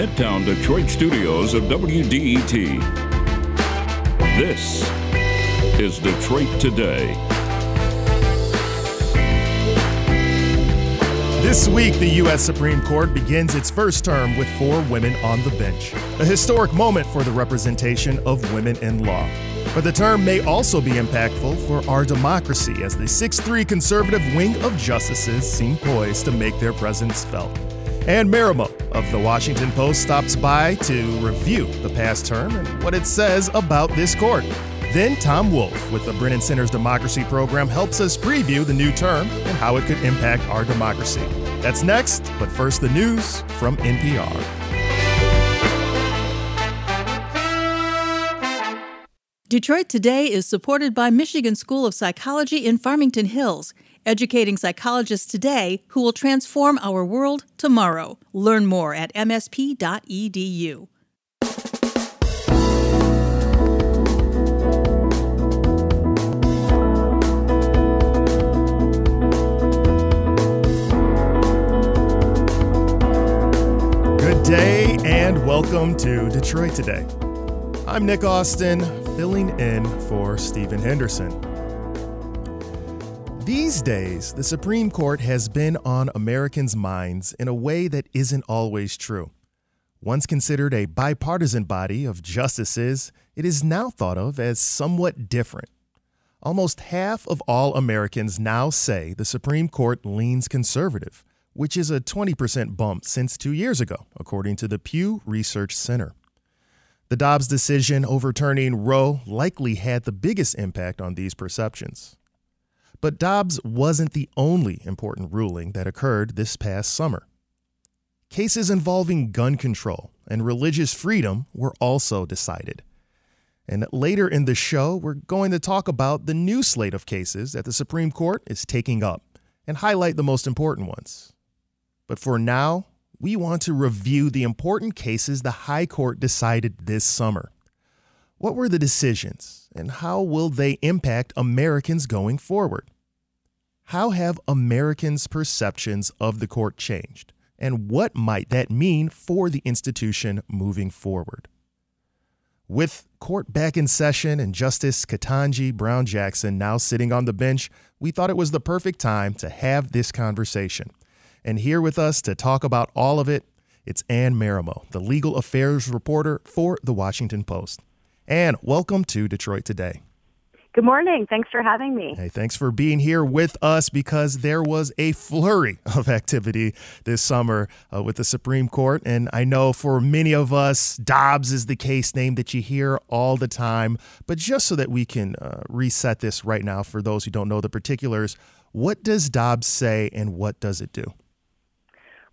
Midtown Detroit studios of WDET. This is Detroit Today. This week, the U.S. Supreme Court begins its first term with four women on the bench, a historic moment for the representation of women in law. But the term may also be impactful for our democracy as the 6 3 conservative wing of justices seem poised to make their presence felt. Ann Marimow of the Washington Post stops by to review the past term and what it says about this court. Then Tom Wolf with the Brennan Center's Democracy Program helps us preview the new term and how it could impact our democracy. That's next, but first the news from NPR. Detroit Today is supported by Michigan School of Psychology in Farmington Hills, educating psychologists today who will transform our world tomorrow. Learn more at msp.edu. Good day and welcome to Detroit Today. I'm Nick Austin, filling in for Stephen Henderson. These days, the Supreme Court has been on Americans' minds in a way that isn't always true. Once considered a bipartisan body of justices, it is now thought of as somewhat different. Almost half of all Americans now say the Supreme Court leans conservative, which is a 20% bump since two years ago, according to the Pew Research Center. The Dobbs decision overturning Roe likely had the biggest impact on these perceptions. But Dobbs wasn't the only important ruling that occurred this past summer. Cases involving gun control and religious freedom were also decided. And later in the show, we're going to talk about the new slate of cases that the Supreme Court is taking up and highlight the most important ones. But for now, we want to review the important cases the High Court decided this summer. What were the decisions, and how will they impact Americans going forward? How have Americans' perceptions of the court changed, and what might that mean for the institution moving forward? With court back in session and Justice Ketanji Brown Jackson now sitting on the bench, we thought it was the perfect time to have this conversation. And here with us to talk about all of it, it's Ann Marimow, the legal affairs reporter for The Washington Post. Ann, welcome to Detroit Today. Good morning. Thanks for having me. Hey, thanks for being here with us because there was a flurry of activity this summer uh, with the Supreme Court. And I know for many of us, Dobbs is the case name that you hear all the time. But just so that we can uh, reset this right now for those who don't know the particulars, what does Dobbs say and what does it do?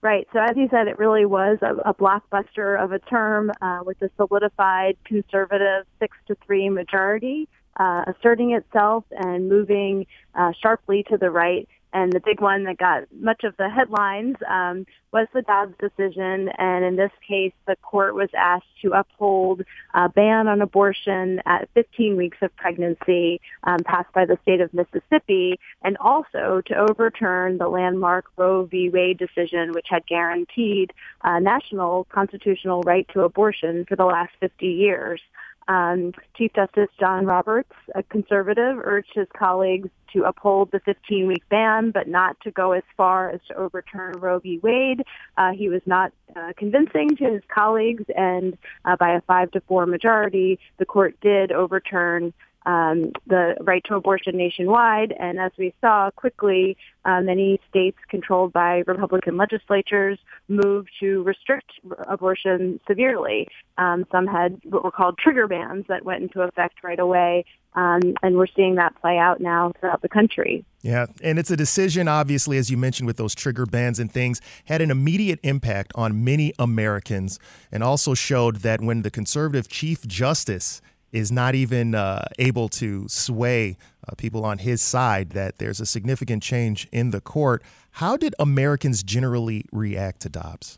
Right. So as you said, it really was a, a blockbuster of a term uh, with a solidified conservative six to three majority, uh, asserting itself and moving uh, sharply to the right. And the big one that got much of the headlines um, was the Dobbs decision. And in this case, the court was asked to uphold a ban on abortion at 15 weeks of pregnancy um, passed by the state of Mississippi, and also to overturn the landmark Roe v. Wade decision, which had guaranteed a national constitutional right to abortion for the last 50 years. Um, Chief Justice John Roberts, a conservative, urged his colleagues to uphold the 15-week ban, but not to go as far as to overturn Roe v. Wade. Uh, he was not uh, convincing to his colleagues, and uh, by a five to four majority, the court did overturn um, the right to abortion nationwide. And as we saw quickly, uh, many states controlled by Republican legislatures moved to restrict abortion severely. Um, some had what were called trigger bans that went into effect right away. Um, and we're seeing that play out now throughout the country. Yeah, and it's a decision, obviously, as you mentioned, with those trigger bans and things, had an immediate impact on many Americans and also showed that when the conservative Chief Justice is not even uh, able to sway uh, people on his side, that there's a significant change in the court. How did Americans generally react to Dobbs?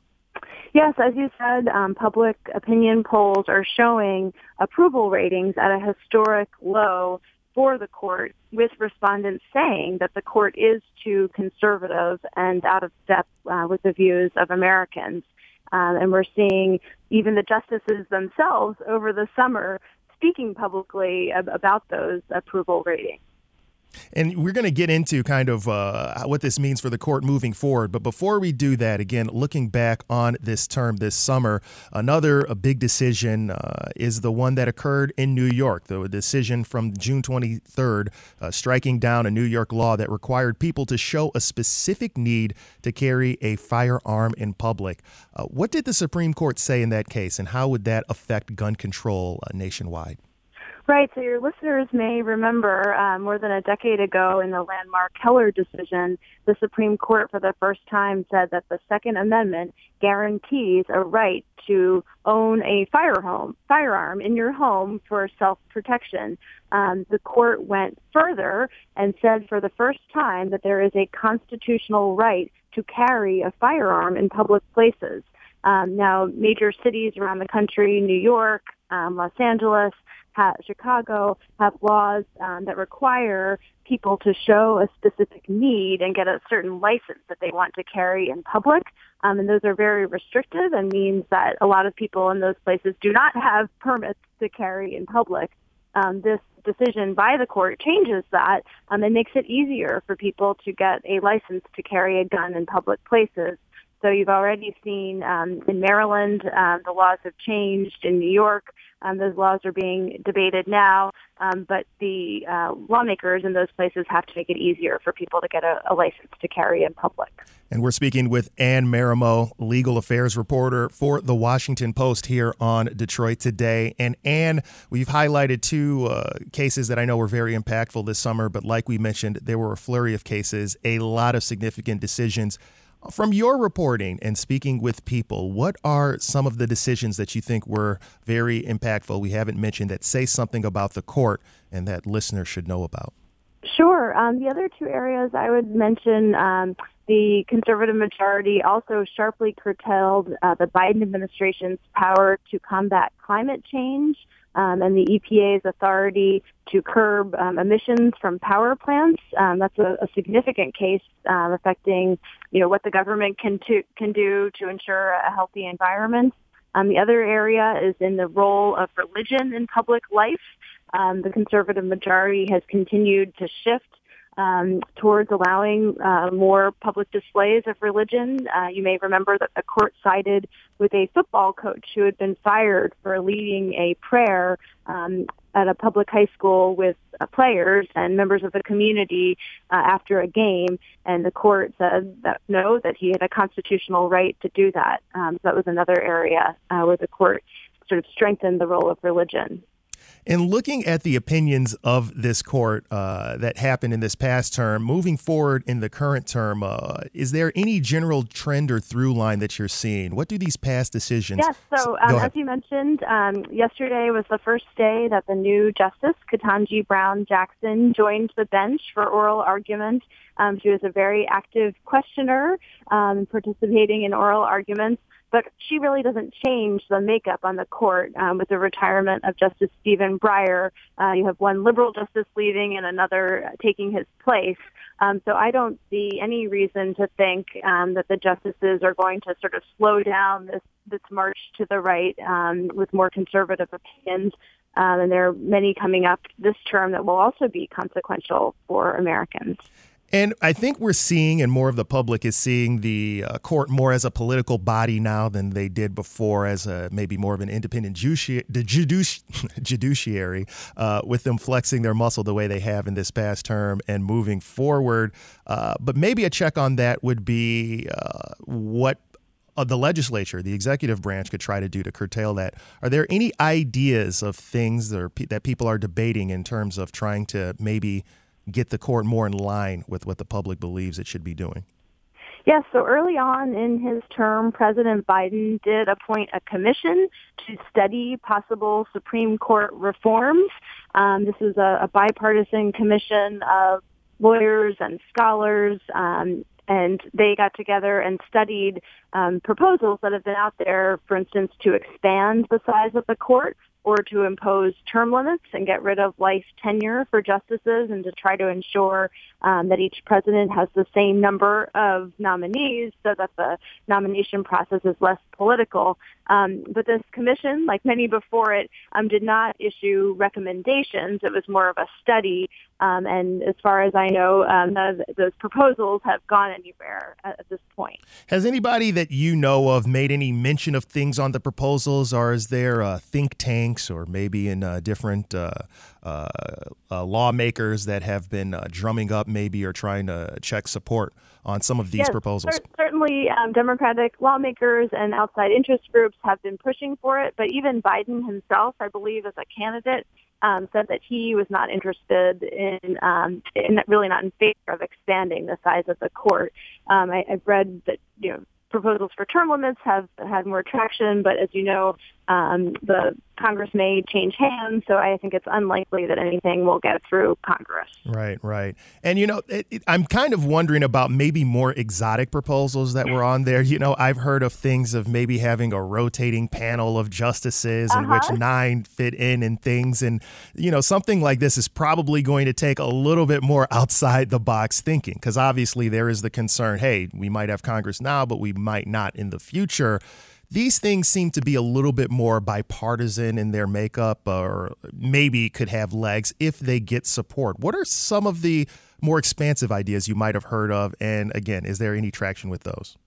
Yes, as you said, um, public opinion polls are showing approval ratings at a historic low for the court, with respondents saying that the court is too conservative and out of step uh, with the views of Americans. Um, and we're seeing even the justices themselves over the summer speaking publicly ab- about those approval ratings. And we're going to get into kind of uh, what this means for the court moving forward. But before we do that, again, looking back on this term this summer, another a big decision uh, is the one that occurred in New York. The decision from June 23rd, uh, striking down a New York law that required people to show a specific need to carry a firearm in public. Uh, what did the Supreme Court say in that case, and how would that affect gun control uh, nationwide? Right. So your listeners may remember um, more than a decade ago in the landmark Heller decision, the Supreme Court for the first time said that the Second Amendment guarantees a right to own a fire home, firearm in your home for self-protection. Um, the court went further and said for the first time that there is a constitutional right to carry a firearm in public places. Um, now, major cities around the country, New York, um, Los Angeles, ha- Chicago have laws um, that require people to show a specific need and get a certain license that they want to carry in public. Um, and those are very restrictive and means that a lot of people in those places do not have permits to carry in public. Um, this decision by the court changes that um, and makes it easier for people to get a license to carry a gun in public places. So you've already seen um, in Maryland, um, the laws have changed. In New York, um, those laws are being debated now, um, but the uh, lawmakers in those places have to make it easier for people to get a, a, license to carry in public. And we're speaking with Ann Marimow, legal affairs reporter for the Washington Post here on Detroit Today. And Ann, we've highlighted two uh, cases that I know were very impactful this summer, but like we mentioned, there were a flurry of cases, a lot of significant decisions. From your reporting and speaking with people, what are some of the decisions that you think were very impactful? We haven't mentioned that say something about the court and that listeners should know about. Sure. Um, the other two areas I would mention um, the conservative majority also sharply curtailed uh, the Biden administration's power to combat climate change um, and the EPA's authority to curb um, emissions from power plants. Um, that's a, a, significant case um, affecting, you know, what the government can to, can do to ensure a healthy environment. Um, the other area is in the role of religion in public life. Um, the conservative majority has continued to shift um, towards allowing uh, more public displays of religion. Uh, you may remember that the court sided with a football coach who had been fired for leading a prayer um, at a public high school with uh, players and members of the community uh, after a game, and the court said that no, that he had a constitutional right to do that. Um, so that was another area uh, where the court sort of strengthened the role of religion. In looking at the opinions of this court uh, that happened in this past term, moving forward in the current term, uh, is there any general trend or through line that you're seeing? What do these past decisions? Yes. So, um, as you mentioned, um, yesterday was the first day that the new Justice Ketanji Brown Jackson joined the bench for oral argument. Um, she was a very active questioner, um, participating in oral arguments but she really doesn't change the makeup on the court um, with the retirement of Justice Stephen Breyer. Uh, you have one liberal justice leaving and another taking his place. Um, so I don't see any reason to think um, that the justices are going to sort of slow down this this march to the right um, with more conservative opinions. Um, and there are many coming up this term that will also be consequential for Americans. And I think we're seeing, and more of the public is seeing the uh, court more as a political body now than they did before, as a, maybe more of an independent judici- judici- judiciary, uh, with them flexing their muscle the way they have in this past term and moving forward. Uh, but maybe a check on that would be uh, what uh, the legislature, the executive branch, could try to do to curtail that. Are there any ideas of things that, are, that people are debating in terms of trying to maybe get the court more in line with what the public believes it should be doing? Yes, so early on in his term, President Biden did appoint a commission to study possible Supreme Court reforms. Um, this is a, a, bipartisan commission of lawyers and scholars, um, and they got together and studied um, proposals that have been out there, for instance, to expand the size of the court or to impose term limits and get rid of life tenure for justices and to try to ensure um, that each president has the same number of nominees so that the nomination process is less political. Um, but this commission, like many before it, um, did not issue recommendations. It was more of a study. Um, and as far as I know, um, none of those proposals have gone anywhere at, this point. Has anybody that you know of made any mention of things on the proposals, or is there uh, think tanks or maybe in uh, different uh, uh, uh lawmakers that have been uh, drumming up maybe or trying to check support on some of these yes, proposals? Cer- certainly, um, Democratic lawmakers and outside interest groups have been pushing for it, but even Biden himself, I believe, as a candidate, um, said that he was not interested in, um, in really not in favor of expanding the size of the court. Um, I, I've read that you know proposals for term limits have had more traction, but as you know, um, the Congress may change hands, so I think it's unlikely that anything will get through Congress. Right, right. And, you know, it, it, I'm kind of wondering about maybe more exotic proposals that were on there. You know, I've heard of things of maybe having a rotating panel of justices in uh-huh. which nine fit in and things. And, you know, something like this is probably going to take a little bit more outside the box thinking because obviously there is the concern hey, we might have Congress now, but we might not in the future these things seem to be a little bit more bipartisan in their makeup uh, or maybe could have legs if they get support. What are some of the more expansive ideas you might have heard of? And again, is there any traction with those?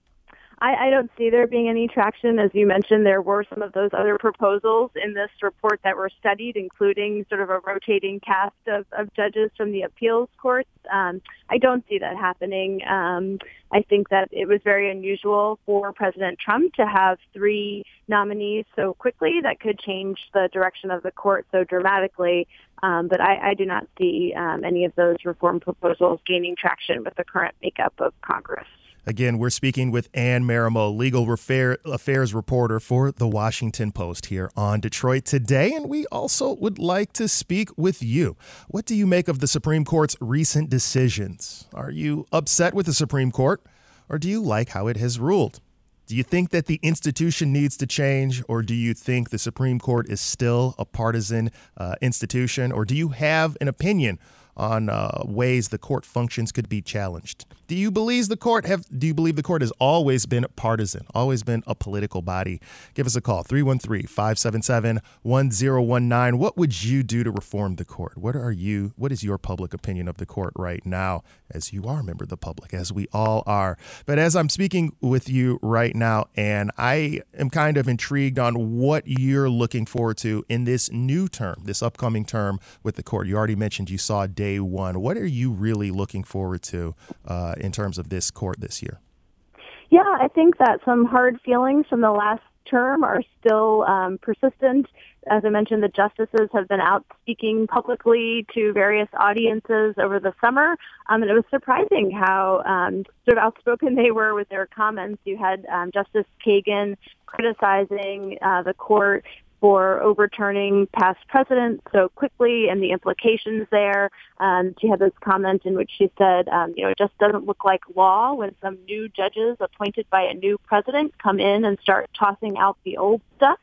I, I don't see there being any traction. As you mentioned, there were some of those other proposals in this report that were studied, including sort of a rotating cast of, of judges from the appeals courts. Um, I don't see that happening. Um, I think that it was very unusual for President Trump to have three nominees so quickly that could change the direction of the court so dramatically. Um, but I, I, do not see um, any of those reform proposals gaining traction with the current makeup of Congress. Again, we're speaking with Ann Marimow, legal affairs reporter for the Washington Post here on Detroit Today. And we also would like to speak with you. What do you make of the Supreme Court's recent decisions? Are you upset with the Supreme Court, or do you like how it has ruled? Do you think that the institution needs to change, or do you think the Supreme Court is still a partisan uh, institution, or do you have an opinion on uh, ways the court functions could be challenged. Do you believe the court have do you believe the court has always been partisan, always been a political body? Give us a call 313-577-1019. What would you do to reform the court? What are you what is your public opinion of the court right now as you are a member of the public as we all are. But as I'm speaking with you right now and I am kind of intrigued on what you're looking forward to in this new term, this upcoming term with the court. You already mentioned you saw day one. What are you really looking forward to uh, in terms of this court this year? Yeah, I think that some hard feelings from the last term are still um, persistent. As I mentioned, the justices have been out speaking publicly to various audiences over the summer, um, and it was surprising how um, sort of outspoken they were with their comments. You had um, Justice Kagan criticizing uh, the court for overturning past precedents so quickly and the implications there. Um, she had this comment in which she said, um, you know, it just doesn't look like law when some new judges appointed by a new president come in and start tossing out the old stuff.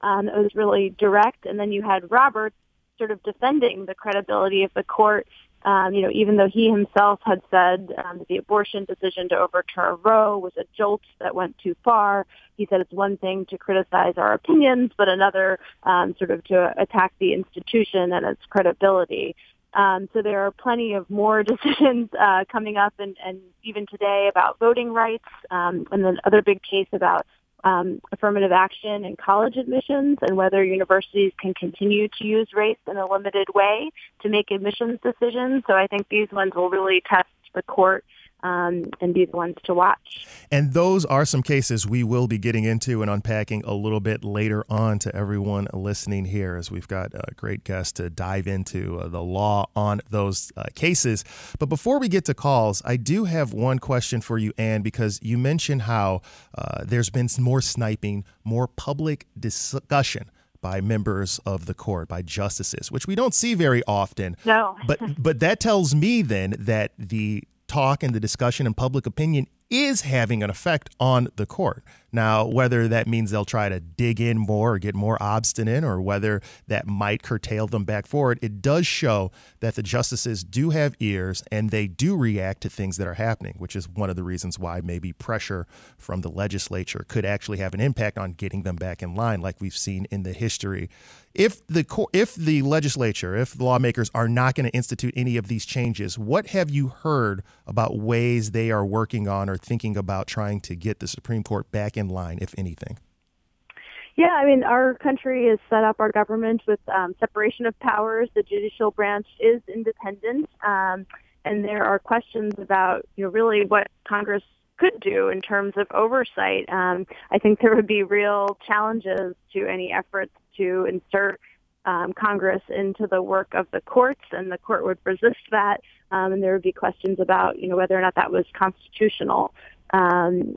Um, it was really direct. And then you had Roberts sort of defending the credibility of the court um, you know, even though he himself had said um, that the abortion decision to overturn Roe was a jolt that went too far, he said it's one thing to criticize our opinions, but another um, sort of to attack the institution and its credibility. Um, so there are plenty of more decisions uh, coming up, and, and even today about voting rights, um, and the other big case about um, affirmative action in college admissions and whether universities can continue to use race in a limited way to make admissions decisions. So I think these ones will really test the court um, and be the ones to watch. And those are some cases we will be getting into and unpacking a little bit later on to everyone listening here, as we've got a great guest to dive into uh, the law on those uh, cases. But before we get to calls, I do have one question for you, Ann, because you mentioned how uh, there's been more sniping, more public discussion by members of the court, by justices, which we don't see very often. No. but but that tells me then that the talk and the discussion and public opinion is having an effect on the court. Now, whether that means they'll try to dig in more or get more obstinate, or whether that might curtail them back forward, it does show that the justices do have ears and they do react to things that are happening, which is one of the reasons why maybe pressure from the legislature could actually have an impact on getting them back in line, like we've seen in the history if the if the legislature, if the lawmakers are not going to institute any of these changes, what have you heard about ways they are working on or thinking about trying to get the Supreme Court back in line, if anything? Yeah, I mean, our country is set up, our government, with um, separation of powers. The judicial branch is independent, um, and there are questions about, you know, really what Congress could do in terms of oversight. Um, I think there would be real challenges to any efforts to insert um, Congress into the work of the courts, and the court would resist that. Um, and there would be questions about, you know, whether or not that was constitutional. Um,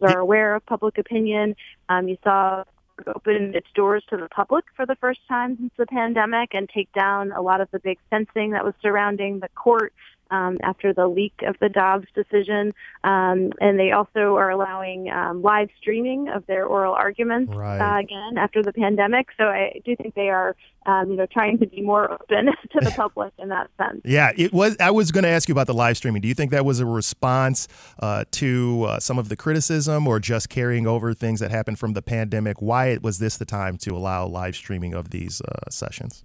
are aware of public opinion. Um, you saw open its doors to the public for the first time since the pandemic and take down a lot of the big fencing that was surrounding the court um, after the leak of the Dobbs decision. Um, and they also are allowing um, live streaming of their oral arguments right. uh, again after the pandemic. So I do think they are, um, you know, trying to be more open to the public in that sense. Yeah, it was. I was going to ask you about the live streaming. Do you think that was a response uh, to uh, some of the criticism, or just carrying over things that happened from the pandemic? Why was this the time to allow live streaming of these uh, sessions?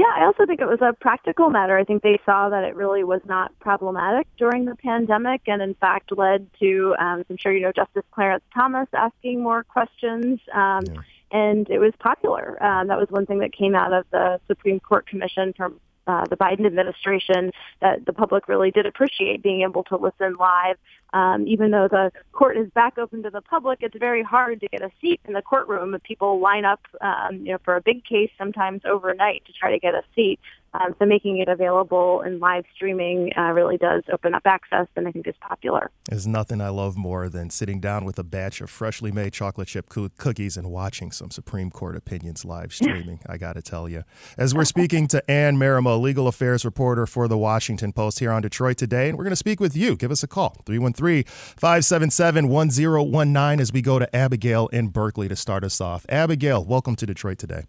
Yeah, I also think it was a practical matter. I think they saw that it really was not problematic during the pandemic and, in fact, led to, um, I'm sure you know, Justice Clarence Thomas asking more questions. Um, yeah. And it was popular. Um, that was one thing that came out of the Supreme Court Commission from uh, the Biden administration that the public really did appreciate being able to listen live. Um, even though the court is back open to the public, it's very hard to get a seat in the courtroom. People line up, um, you know, for a big case sometimes overnight to try to get a seat. Um, so making it available in live streaming uh, really does open up access, and I think is popular. There's nothing I love more than sitting down with a batch of freshly made chocolate chip co- cookies and watching some Supreme Court opinions live streaming. I got to tell you. As we're speaking to Ann Marimow, legal affairs reporter for the Washington Post here on Detroit today, and we're going to speak with you. Give us a call 313 577 1019 as we go to Abigail in Berkley to start us off. Abigail, welcome to Detroit today.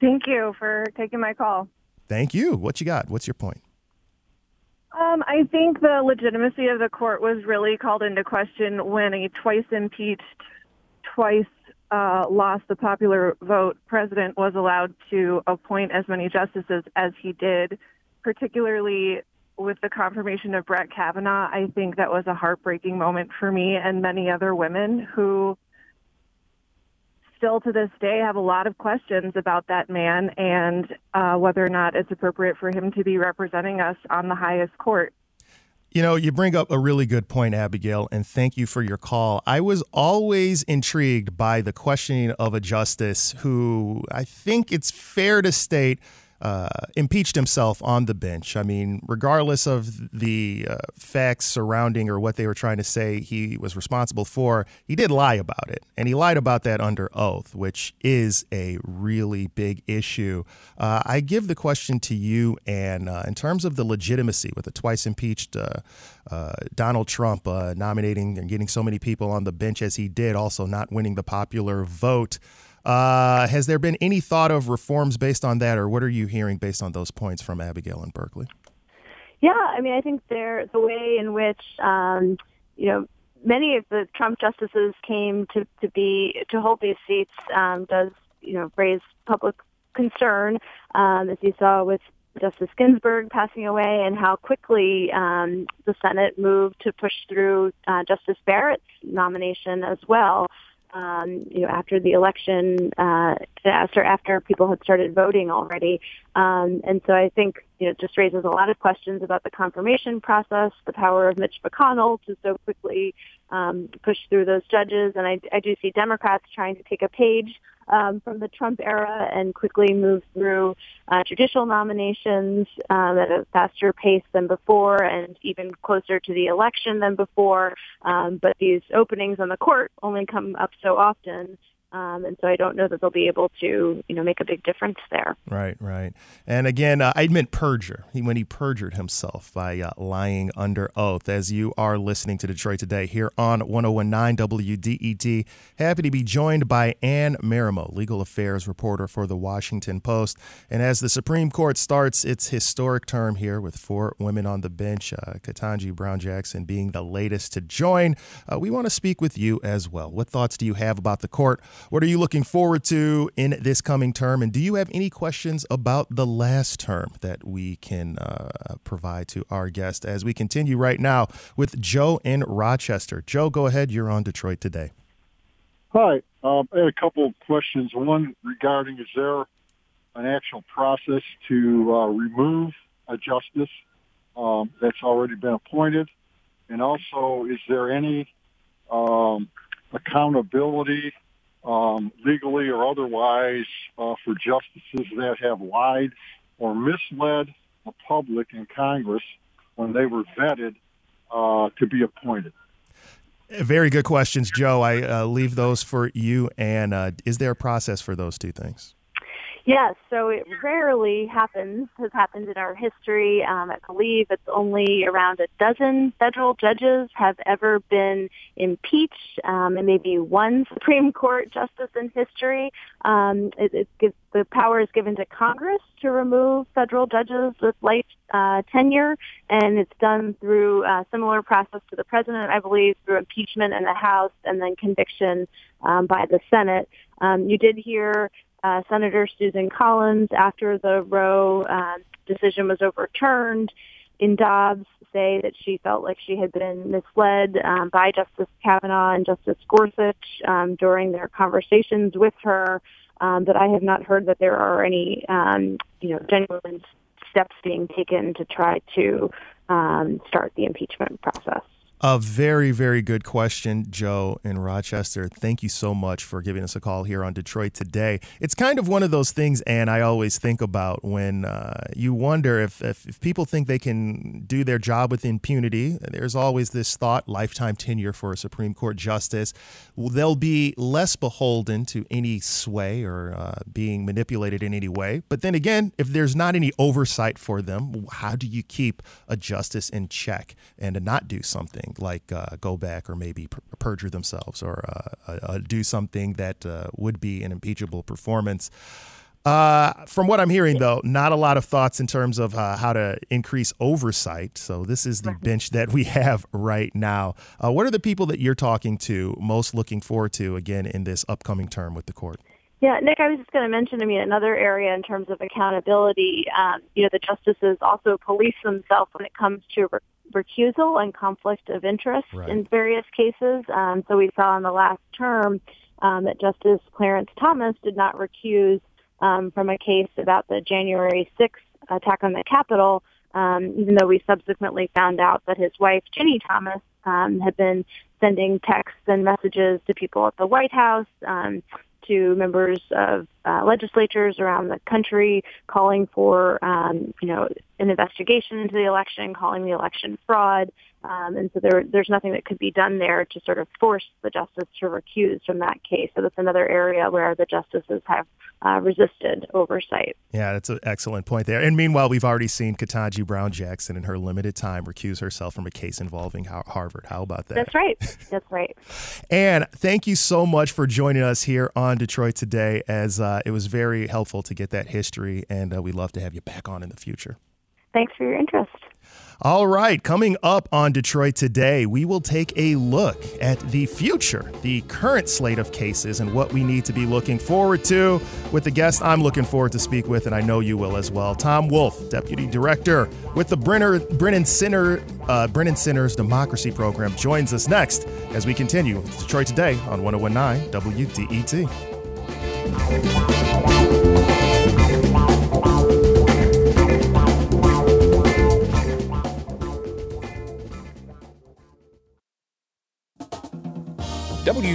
Thank you for taking my call. Thank you. What you got? What's your point? Um, I think the legitimacy of the court was really called into question when a twice impeached, twice uh, lost the popular vote president was allowed to appoint as many justices as he did, particularly with the confirmation of Brett Kavanaugh. I think that was a heartbreaking moment for me and many other women who still to this day have a lot of questions about that man and uh, whether or not it's appropriate for him to be representing us on the highest court. You know, you bring up a really good point, Abigail, and thank you for your call. I was always intrigued by the questioning of a justice who I think it's fair to state uh, impeached himself on the bench. I mean, regardless of the uh, facts surrounding or what they were trying to say he was responsible for, he did lie about it. And he lied about that under oath, which is a really big issue. Uh, I give the question to you, and uh, in terms of the legitimacy with the twice impeached uh, uh, Donald Trump nominating and getting so many people on the bench as he did, also not winning the popular vote. Uh, has there been any thought of reforms based on that, or what are you hearing based on those points from Abigail and Berkley? Yeah, I mean, I think there the way in which um, you know many of the Trump justices came to to be to hold these seats um, does you know raise public concern, um, as you saw with Justice Ginsburg passing away, and how quickly um, the Senate moved to push through uh, Justice Barrett's nomination as well um, you know, after the election, uh, after after people had started voting already, um, and so I think you know, it just raises a lot of questions about the confirmation process, the power of Mitch McConnell to so quickly um, push through those judges, and I, I do see Democrats trying to take a page um, from the Trump era and quickly move through uh, judicial nominations um, at a faster pace than before and even closer to the election than before. Um, but these openings on the court only come up so often. Um, and so I don't know that they'll be able to, you know, make a big difference there. Right, right. And again, uh, I meant perjure he, when he perjured himself by uh, lying under oath. As you are listening to Detroit Today here on 1019 WDET, happy to be joined by Ann Marimow, legal affairs reporter for the Washington Post. And as the Supreme Court starts its historic term here with four women on the bench, uh, Ketanji Brown Jackson being the latest to join, uh, we want to speak with you as well. What thoughts do you have about the court? What are you looking forward to in this coming term? And do you have any questions about the last term that we can uh, provide to our guest as we continue right now with Joe in Rochester? Joe, go ahead. You're on Detroit today. Hi. Um, I had a couple of questions. One regarding is there an actual process to uh, remove a justice um, that's already been appointed? And also, is there any um, accountability um, legally or otherwise uh, for justices that have lied or misled the public and Congress when they were vetted uh, to be appointed. Very good questions, Joe. I uh, leave those for you. And uh, is there a process for those two things? Yes, so it rarely happens, has happened in our history. Um, I believe it's only around a dozen federal judges have ever been impeached, um, and maybe one Supreme Court justice in history. Um, it, it gives, the power is given to Congress to remove federal judges with life uh, tenure, and it's done through a similar process to the president, I believe, through impeachment in the House and then conviction um, by the Senate. Um, you did hear uh, Senator Susan Collins, after the Roe uh, decision was overturned in Dobbs, say that she felt like she had been misled um, by Justice Kavanaugh and Justice Gorsuch um, during their conversations with her. Um, but I have not heard that there are any, um, you know, genuine steps being taken to try to um, start the impeachment process. A very, very good question, Joe in Rochester. Thank you so much for giving us a call here on Detroit today. It's kind of one of those things, and I always think about when uh, you wonder if, if, if, people think they can do their job with impunity. There's always this thought lifetime tenure for a Supreme Court justice. They'll be less beholden to any sway or uh, being manipulated in any way. But then again, if there's not any oversight for them, how do you keep a justice in check and to not do something? Like uh, go back or maybe per- perjure themselves or uh, uh, uh do something that uh, would be an impeachable performance. Uh, from what I'm hearing, though, not a lot of thoughts in terms of how to increase oversight. So, this is the bench that we have right now. what are the people that you're talking to most looking forward to, again, in this upcoming term with the court? Yeah, Nick, I was just going to mention, I mean, another area in terms of accountability, um, you know, the justices also police themselves when it comes to recusal and conflict of interest right. in various cases. Um, so we saw in the last term um, that Justice Clarence Thomas did not recuse um, from a case about the January 6th attack on the Capitol, um, even though we subsequently found out that his wife, Ginni Thomas, um, had been sending texts and messages to people at the White House, um, to members of uh, legislatures around the country, calling for, um, you know, an investigation into the election, calling the election fraud. Um, and so there, there's nothing that could be done there to sort of force the justice to recuse from that case. So that's another area where the justices have uh, resisted oversight. Yeah, that's an excellent point there. And meanwhile, we've already seen Ketanji Brown Jackson in her limited time recuse herself from a case involving Harvard. How about that? That's right. That's right. and thank you so much for joining us here on Detroit today, as uh, it was very helpful to get that history, and uh, we'd love to have you back on in the future. Thanks for your interest. All right, coming up on Detroit today, we will take a look at the future, the current slate of cases, and what we need to be looking forward to with the guest I'm looking forward to speak with, and I know you will as well. Tom Wolf, Deputy Director with the Brenner, Brennan Center, uh, Brennan Center's Democracy Program, joins us next as we continue Detroit Today on 1019 WDET.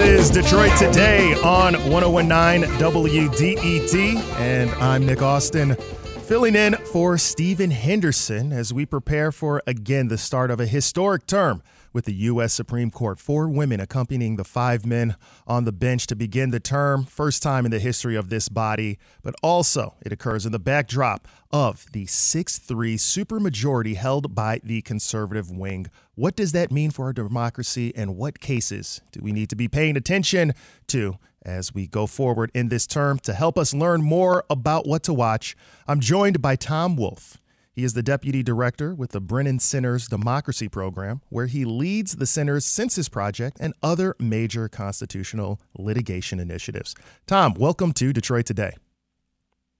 Is Detroit Today on 1019 WDET, and I'm Nick Austin, filling in for Stephen Henderson as we prepare for again the start of a historic term with the U.S. Supreme Court. Four women accompanying the five men on the bench to begin the term, first time in the history of this body, but also it occurs in the backdrop of the 6 3 supermajority held by the conservative wing. What does that mean for our democracy, and what cases do we need to be paying attention to? As we go forward in this term to help us learn more about what to watch, I'm joined by Tom Wolf. He is the deputy director with the Brennan Center's Democracy Program, where he leads the center's census project and other major constitutional litigation initiatives. Tom, welcome to Detroit Today.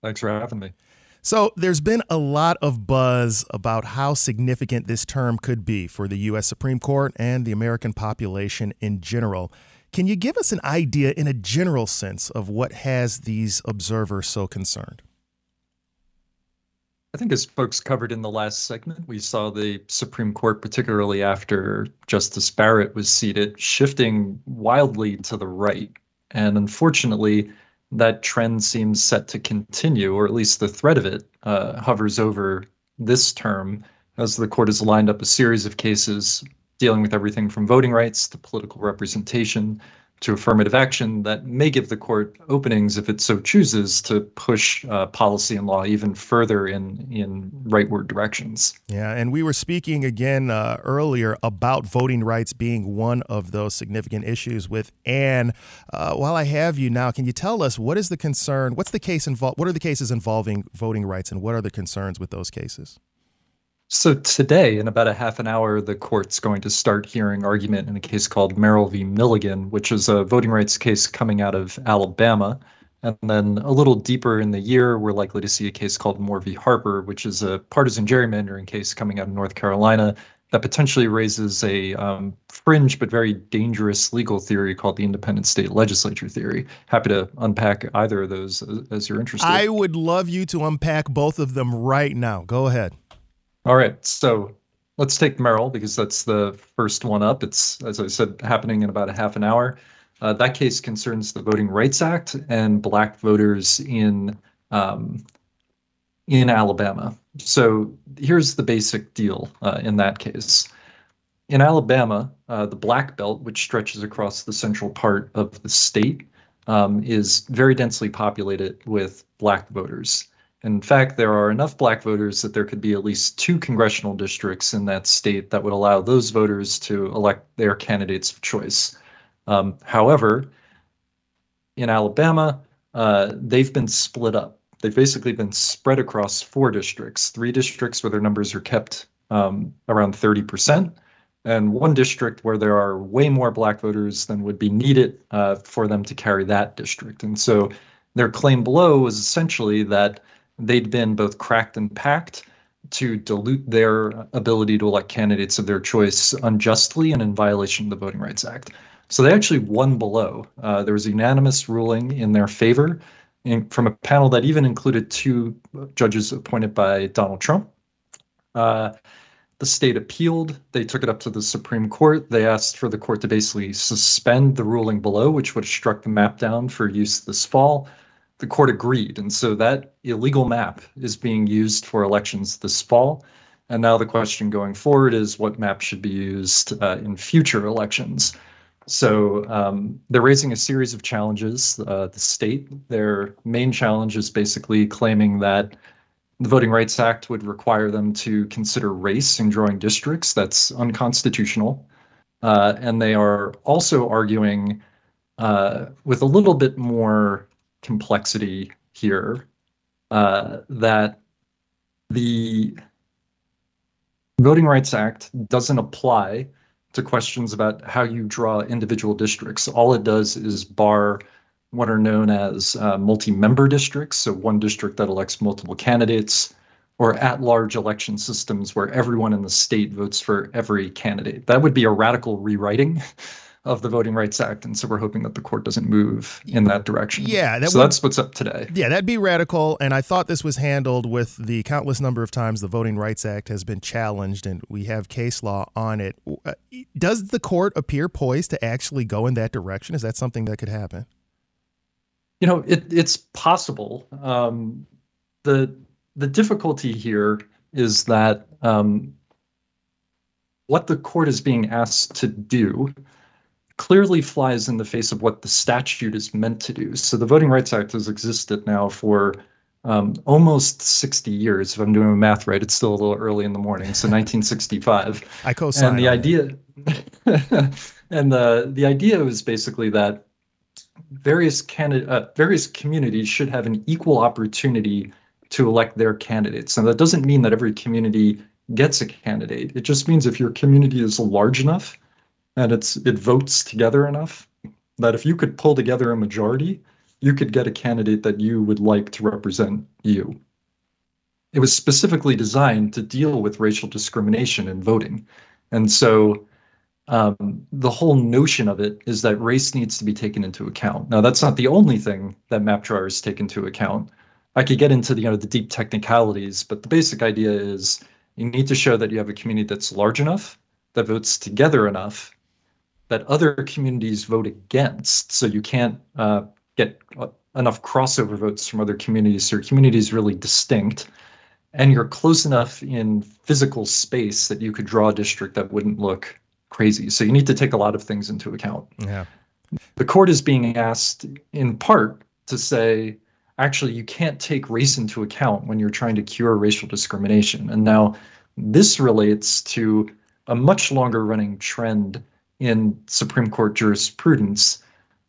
Thanks for having me. So, there's been a lot of buzz about how significant this term could be for the U.S. Supreme Court and the American population in general. Can you give us an idea, in a general sense, of what has these observers so concerned? I think, as folks covered in the last segment, we saw the Supreme Court, particularly after Justice Barrett was seated, shifting wildly to the right. And unfortunately, that trend seems set to continue, or at least the threat of it uh, hovers over this term as the court has lined up a series of cases dealing with everything from voting rights to political representation to affirmative action that may give the court openings, if it so chooses, to push uh, policy and law even further in in rightward directions. Yeah, and we were speaking again uh, earlier about voting rights being one of those significant issues with Ann. Uh, while I have you now, can you tell us what is the concern? What's the case involved? What are the cases involving voting rights, and what are the concerns with those cases? So today, in about a half an hour, the court's going to start hearing argument in a case called Merrill v. Milligan, which is a voting rights case coming out of Alabama. And then a little deeper in the year, we're likely to see a case called Moore v. Harper, which is a partisan gerrymandering case coming out of North Carolina that potentially raises a um, fringe but very dangerous legal theory called the independent state legislature theory. Happy to unpack either of those as, as you're interested. I would love you to unpack both of them right now. Go ahead. All right, so let's take Merrill because that's the first one up. It's, as I said, happening in about a half an hour. Uh, that case concerns the Voting Rights Act and black voters in um, in Alabama. So here's the basic deal uh, in that case. In Alabama, uh, the Black Belt, which stretches across the central part of the state, um, is very densely populated with black voters. In fact, there are enough black voters that there could be at least two congressional districts in that state that would allow those voters to elect their candidates of choice. Um, however, in Alabama, uh, they've been split up. They've basically been spread across four districts three districts where their numbers are kept um, around 30%, and one district where there are way more black voters than would be needed uh, for them to carry that district. And so their claim below was essentially that they'd been both cracked and packed to dilute their ability to elect candidates of their choice unjustly and in violation of the Voting Rights Act. So they actually won below. Uh, there was a unanimous ruling in their favor in, from a panel that even included two judges appointed by Donald Trump. Uh, the state appealed. They took it up to the Supreme Court. They asked for the court to basically suspend the ruling below, which would have struck the map down for use this fall the court agreed. And so that illegal map is being used for elections this fall. And now the question going forward is what map should be used uh, in future elections. So um, they're raising a series of challenges. Uh, the state, their main challenge is basically claiming that the Voting Rights Act would require them to consider race in drawing districts. That's unconstitutional. Uh, and they are also arguing uh, with a little bit more complexity here uh, that the Voting Rights Act doesn't apply to questions about how you draw individual districts. All it does is bar what are known as uh, multi-member districts, so one district that elects multiple candidates, or at-large election systems where everyone in the state votes for every candidate. That would be a radical rewriting of the Voting Rights Act, and so we're hoping that the court doesn't move in that direction. Yeah, that so would, that's what's up today. Yeah, that'd be radical, and I thought this was handled with the countless number of times the Voting Rights Act has been challenged, and we have case law on it. Uh, does the court appear poised to actually go in that direction? Is that something that could happen? You know, it, it's possible. Um, the the difficulty here is that um, what the court is being asked to do clearly flies in the face of what the statute is meant to do. So the Voting Rights Act has existed now for um, almost 60 years. If I'm doing math right, it's still a little early in the morning. So 1965. I co-sign. And the idea, and the the idea was basically that various candidate, uh, various communities should have an equal opportunity to elect their candidates. And that doesn't mean that every community gets a candidate. It just means if your community is large enough and it's it votes together enough that if you could pull together a majority, you could get a candidate that you would like to represent you. It was specifically designed to deal with racial discrimination in voting. And so um, the whole notion of it is that race needs to be taken into account. Now, that's not the only thing that map drawers take into account. I could get into the, you know, the deep technicalities, but the basic idea is you need to show that you have a community that's large enough, that votes together enough, that other communities vote against. So you can't uh, get uh, enough crossover votes from other communities. So your community is really distinct. And you're close enough in physical space that you could draw a district that wouldn't look crazy. So you need to take a lot of things into account. Yeah. The court is being asked in part to say, actually you can't take race into account when you're trying to cure racial discrimination. And now this relates to a much longer running trend in Supreme Court jurisprudence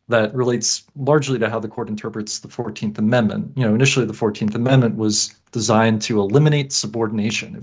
that relates largely to how the court interprets the 14th Amendment. You know, initially the 14th Amendment was designed to eliminate subordination.